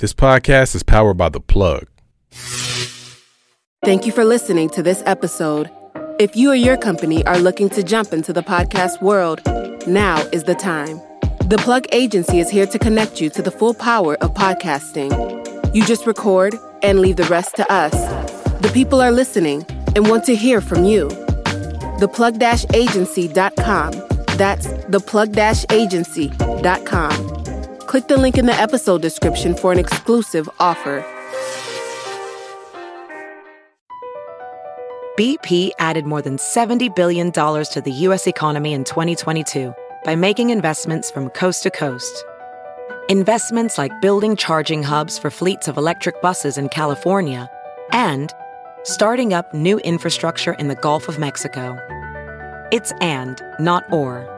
This podcast is powered by The Plug. Thank you for listening to this episode. If you or your company are looking to jump into the podcast world, now is the time. The Plug Agency is here to connect you to the full power of podcasting. You just record and leave the rest to us. The people are listening and want to hear from you. Theplug-agency.com. That's theplug-agency.com. Click the link in the episode description for an exclusive offer. BP added more than $70 billion to the U.S. economy in 2022 by making investments from coast to coast. Investments like building charging hubs for fleets of electric buses in California and starting up new infrastructure in the Gulf of Mexico. It's and, not or.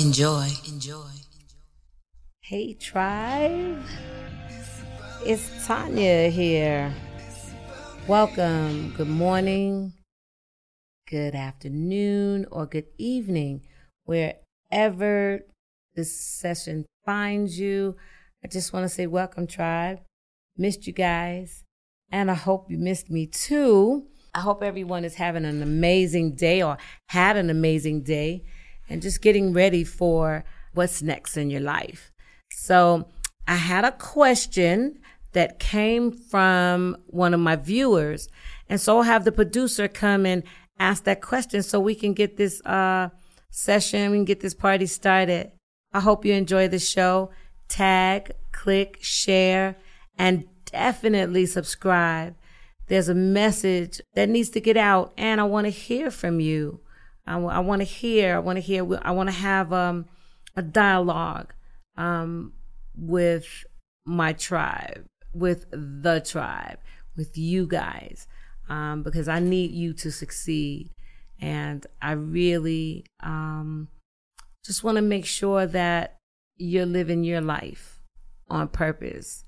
Enjoy, enjoy. Hey, tribe. It's Tanya here. Welcome. Good morning, good afternoon, or good evening, wherever this session finds you. I just want to say, welcome, tribe. Missed you guys, and I hope you missed me too. I hope everyone is having an amazing day or had an amazing day and just getting ready for what's next in your life. So I had a question that came from one of my viewers. And so I'll have the producer come and ask that question so we can get this uh, session, we can get this party started. I hope you enjoy the show. Tag, click, share, and definitely subscribe. There's a message that needs to get out, and I want to hear from you. I, want to hear. I want to hear. I want to have um, a dialogue um, with my tribe, with the tribe, with you guys, um, because I need you to succeed. And I really um, just want to make sure that you're living your life on purpose,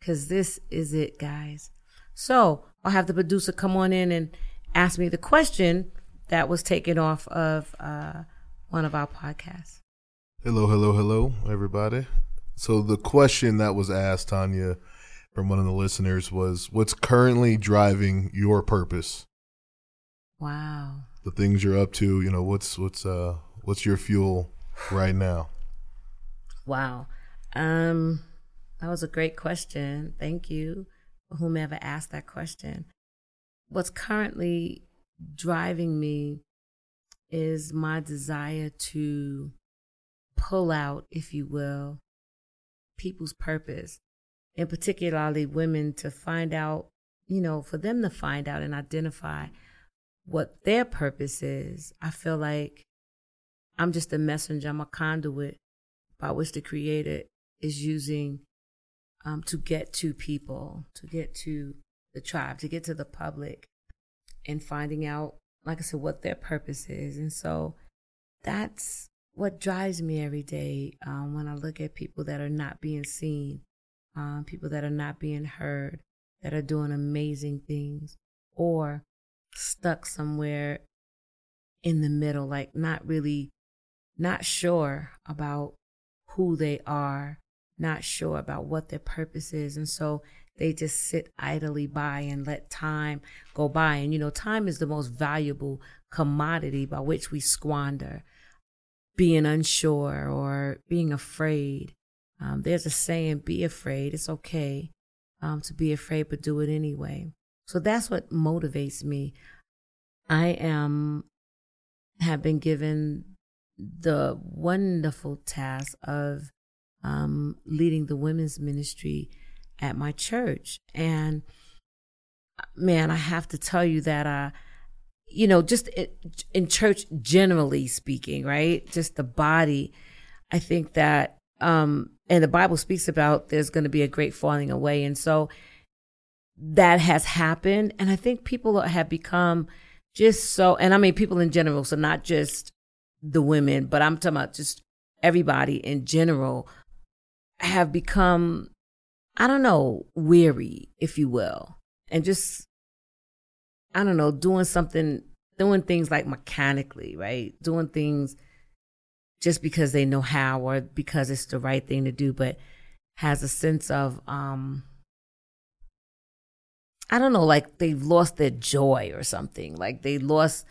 because this is it, guys. So I'll have the producer come on in and ask me the question that was taken off of uh, one of our podcasts. Hello, hello, hello, everybody. So the question that was asked, Tanya, from one of the listeners was, "What's currently driving your purpose? Wow. The things you're up to. You know, what's what's uh what's your fuel right now?" Wow. Um, that was a great question. Thank you, whomever asked that question. What's currently driving me is my desire to pull out, if you will, people's purpose, and particularly women to find out, you know, for them to find out and identify what their purpose is. I feel like I'm just a messenger, I'm a conduit by which the Creator is using um, to get to people, to get to the tribe, to get to the public, and finding out, like I said, what their purpose is. And so that's what drives me every day um, when I look at people that are not being seen, um, people that are not being heard, that are doing amazing things, or stuck somewhere in the middle, like not really, not sure about who they are, not sure about what their purpose is. And so they just sit idly by and let time go by. And, you know, time is the most valuable commodity by which we squander being unsure or being afraid. Um, there's a saying, be afraid. It's okay um, to be afraid, but do it anyway. So that's what motivates me. I am, have been given the wonderful task of um, leading the women's ministry at my church. And man, I have to tell you that I, you know, just in church generally speaking, right? Just the body. I think that, um, and the Bible speaks about there's going to be a great falling away. And so that has happened. And I think people have become just so, and I mean people in general, so not just the women, but I'm talking about just everybody in general have become, I don't know, weary, if you will, and just, I don't know, doing something, doing things like mechanically, right? Doing things just because they know how or because it's the right thing to do, but has a sense of, um, I don't know, like they've lost their joy or something. Like they lost,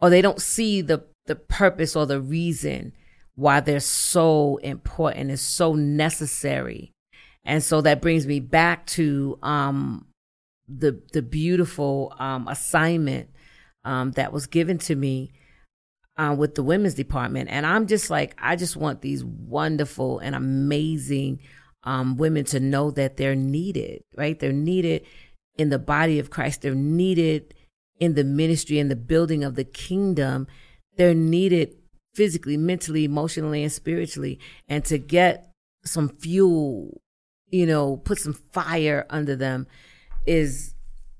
or they don't see the the purpose or the reason why they're so important and so necessary. And so that brings me back to um, the the beautiful um, assignment um, that was given to me uh, with the women's department. And I'm just like, I just want these wonderful and amazing um, women to know that they're needed, right? They're needed in the body of Christ. They're needed in the ministry and the building of the kingdom. They're needed physically, mentally, emotionally, and spiritually. And to get some fuel, you know, put some fire under them is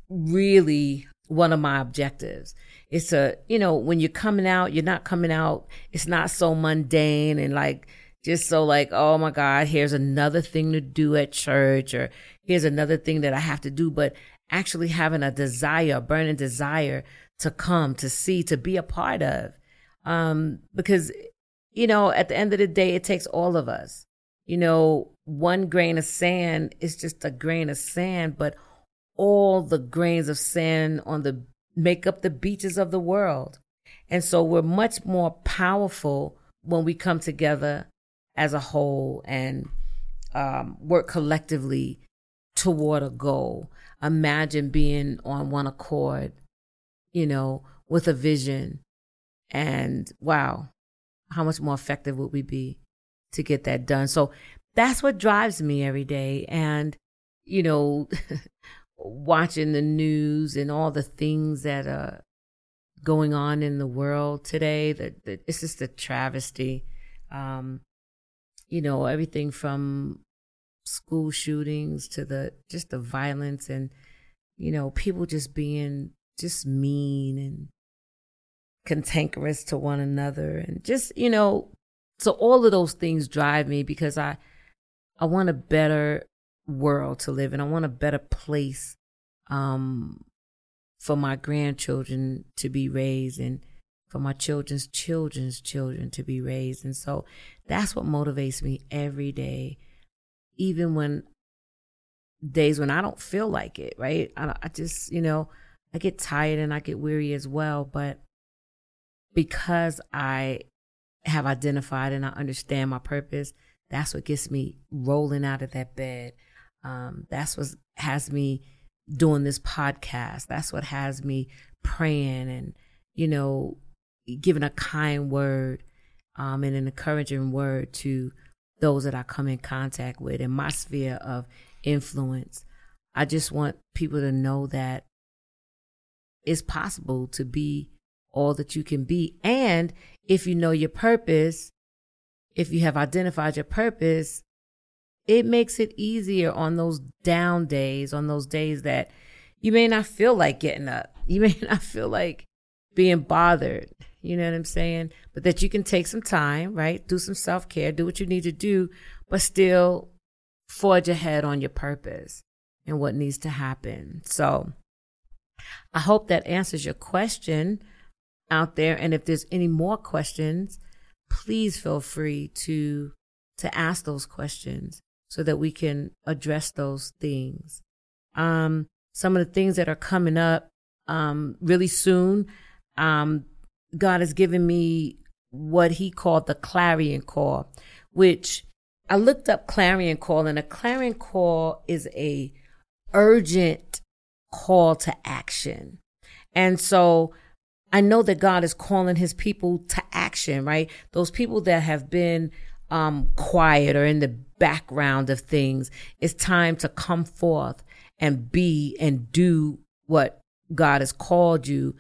really one of my objectives. It's a, you know, when you're coming out, you're not coming out, it's not so mundane and like, just so like, oh my God, here's another thing to do at church or here's another thing that I have to do, but actually having a desire, a burning desire to come, to see, to be a part of. Um, because, you know, at the end of the day, it takes all of us. You know, one grain of sand is just a grain of sand, but all the grains of sand on the make up the beaches of the world. And so we're much more powerful when we come together as a whole and um, work collectively toward a goal. Imagine being on one accord, you know, with a vision and wow, how much more effective would we be to get that done? So that's what drives me every day. And, you know, watching the news and all the things that are going on in the world today, that, that it's just a travesty. Um, you know, everything from school shootings to the just the violence and you know people just being just mean and cantankerous to one another and just you know so all of those things drive me because i i want a better world to live in. I want a better place um for my grandchildren to be raised and for my children's children's children to be raised. And so that's what motivates me every day. Even when days when i don't feel like it right? I, I just you know i get tired and i get weary as well. But because I have identified and I understand my purpose, that's what gets me rolling out of that bed. Um, that's what has me doing this podcast. That's what has me praying and, you know, giving a kind word um, and an encouraging word to those that I come in contact with in my sphere of influence. I just want people to know that it's possible to be all that you can be. And if you know your purpose, if you have identified your purpose, it makes it easier on those down days, on those days that you may not feel like getting up. You may not feel like being bothered. You know what I'm saying? But that you can take some time, right? Do some self care, do what you need to do, but still forge ahead on your purpose and what needs to happen. So I hope that answers your question out there. And if there's any more questions, please feel free to to ask those questions so that we can address those things. Um, some of the things that are coming up um, really soon. Um, God has given me what He called the clarion call, which I looked up clarion call, and a clarion call is a urgent call to action. And so I know that God is calling his people to action, right? Those people that have been um, quiet or in the background of things, it's time to come forth and be and do what God has called you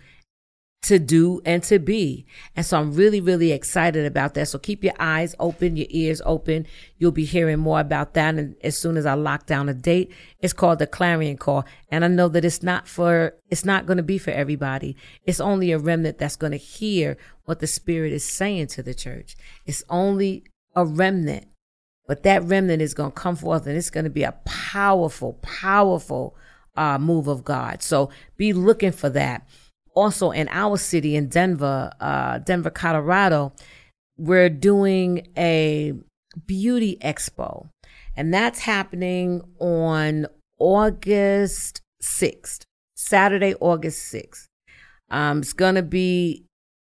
to do and to be. And so I'm really, really excited about that. So keep your eyes open, your ears open. You'll be hearing more about that. And as soon as I lock down a date, it's called the clarion call. And I know that it's not for, it's not going to be for everybody. It's only a remnant that's going to hear what the spirit is saying to the church. It's only a remnant, but that remnant is going to come forth and it's going to be a powerful, powerful uh, move of God. So be looking for that also in our city in Denver, uh, Denver, Colorado, we're doing a beauty expo, and that's happening on August 6th, Saturday, August 6th. Um, it's going to be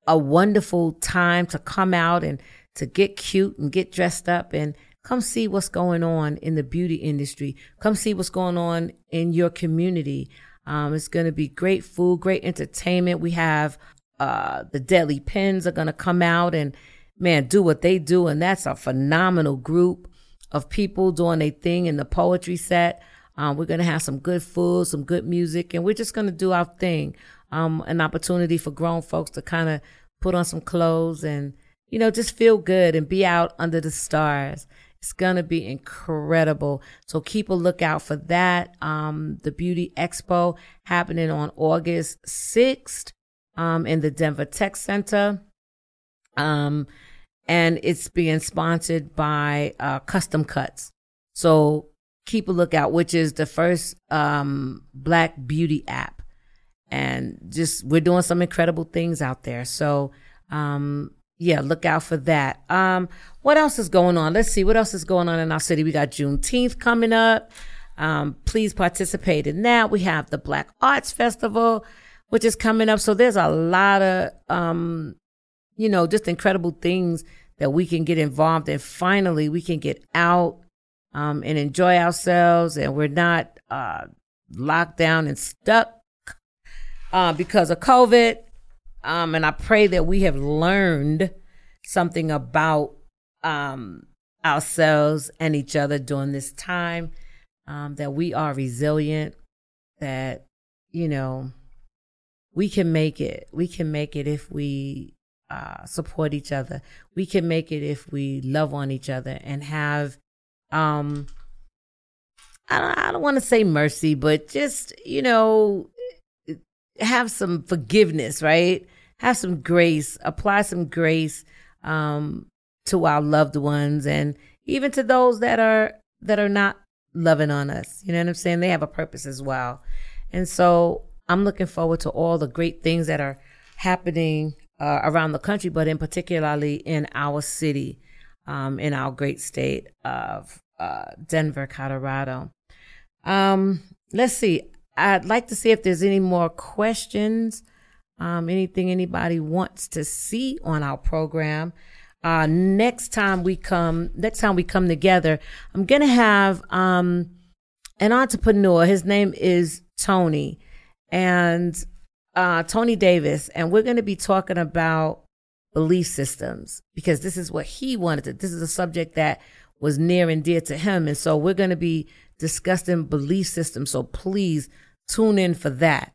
a wonderful time to come out and to get cute and get dressed up and come see what's going on in the beauty industry. Come see what's going on in your community. Um, it's going to be great food, great entertainment. We have uh, the Deadly Pins are going to come out and man do what they do, and that's a phenomenal group of people doing their thing in the poetry set. Um, we're going to have some good food, some good music, and we're just going to do our thing. Um, an opportunity for grown folks to kind of put on some clothes and you know just feel good and be out under the stars. It's gonna be incredible. So keep a lookout for that. Um, the Beauty Expo happening on August 6th um, in the Denver Tech Center. Um, and it's being sponsored by uh, Custom Cuts. So keep a lookout, which is the first um, black beauty app. And just we're doing some incredible things out there. So um, yeah, look out for that. Um, what else is going on? Let's see what else is going on in our city. We got Juneteenth coming up. Um, please participate in that. We have the Black Arts Festival, which is coming up. So there's a lot of, um, you know, just incredible things that we can get involved in. Finally, we can get out um, and enjoy ourselves, and we're not uh, locked down and stuck uh, because of COVID. Um, and I pray that we have learned something about um, ourselves and each other during this time, um, that we are resilient, that, you know, we can make it. We can make it if we uh, support each other. We can make it if we love on each other and have, um, I don't, I don't want to say mercy, but just, you know, have some forgiveness, right? Have some grace, apply some grace um, to our loved ones and even to those that are that are not loving on us. You know what I'm saying? They have a purpose as well. And so I'm looking forward to all the great things that are happening uh, around the country, but in particularly in our city, um, in our great state of uh, Denver, Colorado. Um, let's see. I'd like to see if there's any more questions, um, anything anybody wants to see on our program. Uh, next time we come, next time we come together, I'm gonna have um, an entrepreneur. His name is Tony, and uh, Tony Davis, and we're gonna be talking about belief systems because this is what he wanted to. This is a subject that was near and dear to him, and so we're gonna be discussing belief systems. So please tune in for that.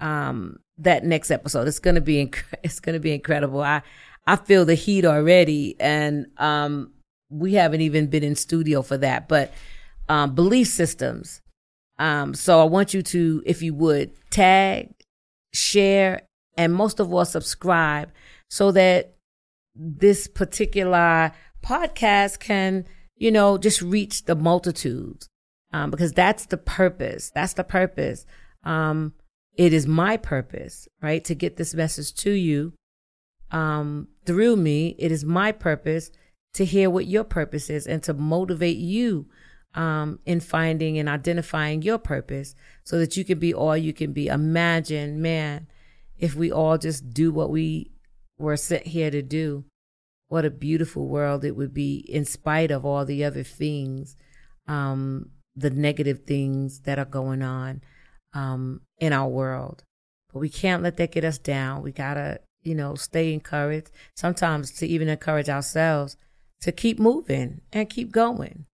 Um, that next episode. It's gonna be inc- it's gonna be incredible. I I feel the heat already, and um, we haven't even been in studio for that. But um, belief systems. Um, so I want you to, if you would, tag, share, and most of all, subscribe, so that this particular podcast can, you know, just reach the multitudes um, because that's the purpose. That's the purpose. Um, it is my purpose, right, to get this message to you um, through me. It is my purpose to hear what your purpose is and to motivate you um, in finding and identifying your purpose so that you can be all you can be. Imagine, man, if we all just do what we were sent here to do, what a beautiful world it would be in spite of all the other things, um, the negative things that are going on um, in our world. But we can't let that get us down. We gotta, you know, stay encouraged. Sometimes to even encourage ourselves to keep moving and keep going.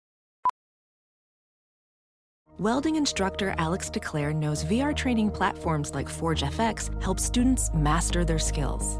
Welding instructor Alex DeClaire knows VR training platforms like Forge FX help students master their skills.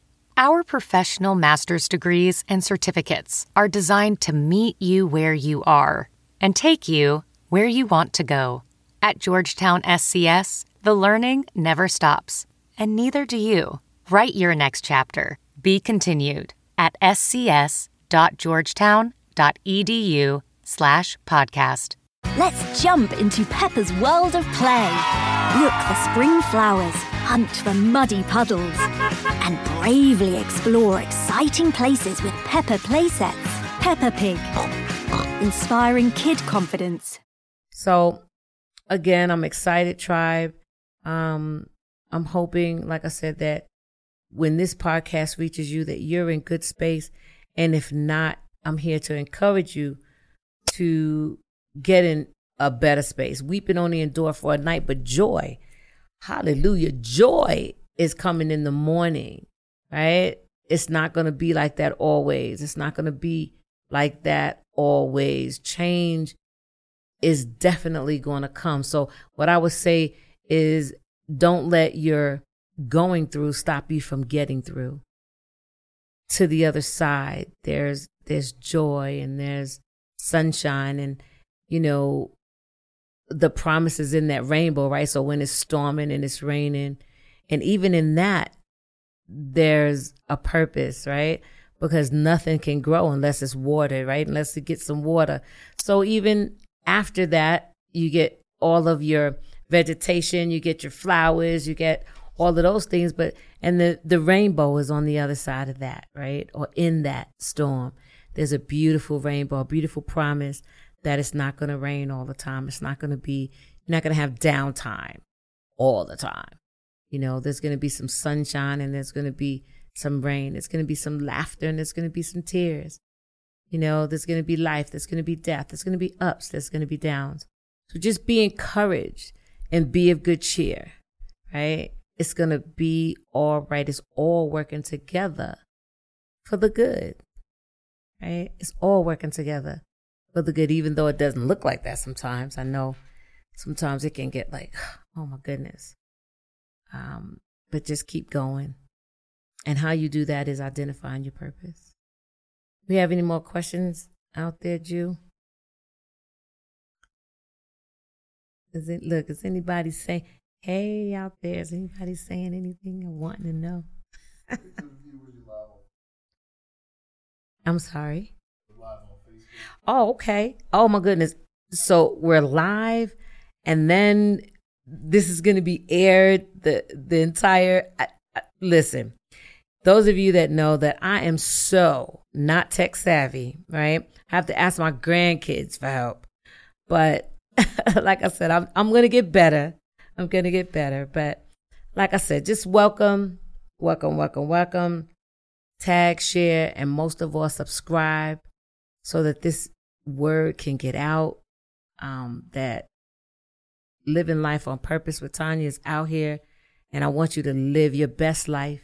Our professional master's degrees and certificates are designed to meet you where you are and take you where you want to go. At Georgetown SCS, the learning never stops, and neither do you. Write your next chapter. Be continued at scs.georgetown.edu slash podcast. Let's jump into Peppa's world of play. Look for spring flowers, hunt for muddy puddles, and bravely explore exciting places with Peppa playsets. Peppa Pig, inspiring kid confidence. So, again, I'm excited, tribe. Um, I'm hoping, like I said, that when this podcast reaches you, that you're in good space. And if not, I'm here to encourage you to get in a better space. Weeping only endure for a night, but joy, hallelujah, joy is coming in the morning, right? It's not going to be like that always. It's not going to be like that always. Change is definitely going to come. So, what I would say is don't let your going through stop you from getting through to the other side. There's there's joy and there's sunshine and you know the promises in that rainbow, right? So when it's storming and it's raining, and even in that, there's a purpose, right? Because nothing can grow unless it's watered, right? Unless it gets some water. So even after that, you get all of your vegetation, you get your flowers, you get all of those things, but and the the rainbow is on the other side of that, right? Or in that storm. There's a beautiful rainbow, a beautiful promise that it's not going to rain all the time. It's not going to be, you're not going to have downtime all the time. You know, there's going to be some sunshine and there's going to be some rain. There's going to be some laughter and there's going to be some tears. You know, there's going to be life. There's going to be death. There's going to be ups. There's going to be downs. So just be encouraged and be of good cheer, right? It's going to be all right. It's all working together for the good, right? It's all working together for the good, even though it doesn't look like that sometimes. I know sometimes it can get like, oh my goodness. Um, but just keep going. And how you do that is identifying your purpose. We have any more questions out there, Jew? Is it look, is anybody saying hey out there? Is anybody saying anything or wanting to know? I'm sorry. Oh, okay. Oh my goodness. So we're live and then this is going to be aired the the entire I, I, listen. Those of you that know that I am so not tech savvy, right? I have to ask my grandkids for help. But like I said, I'm I'm going to get better. I'm going to get better, but like I said, just welcome, welcome, welcome, welcome. Tag, share, and most of all, subscribe so that this word can get out. Um, that living life on purpose with Tanya is out here, and I want you to live your best life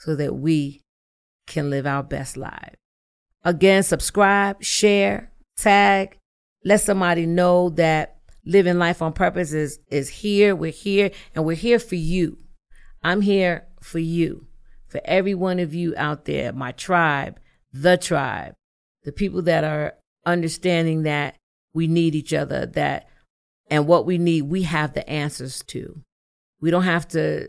so that we can live our best life. Again, subscribe, share, tag, let somebody know that living life on purpose is is here. We're here, and we're here for you. I'm here for you, for every one of you out there, my tribe, the tribe, the people that are understanding that we need each other, that and what we need, we have the answers to. We don't have to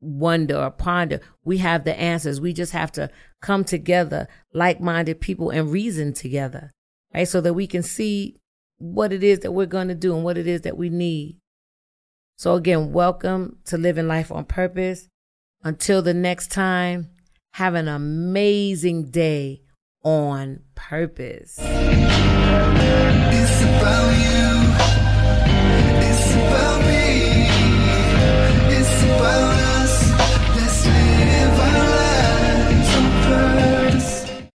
wonder or ponder. We have the answers. We just have to come together, like minded people, and reason together, right? So that we can see what it is that we're going to do and what it is that we need. So, again, welcome to Living Life on Purpose. Until the next time, have an amazing day on purpose.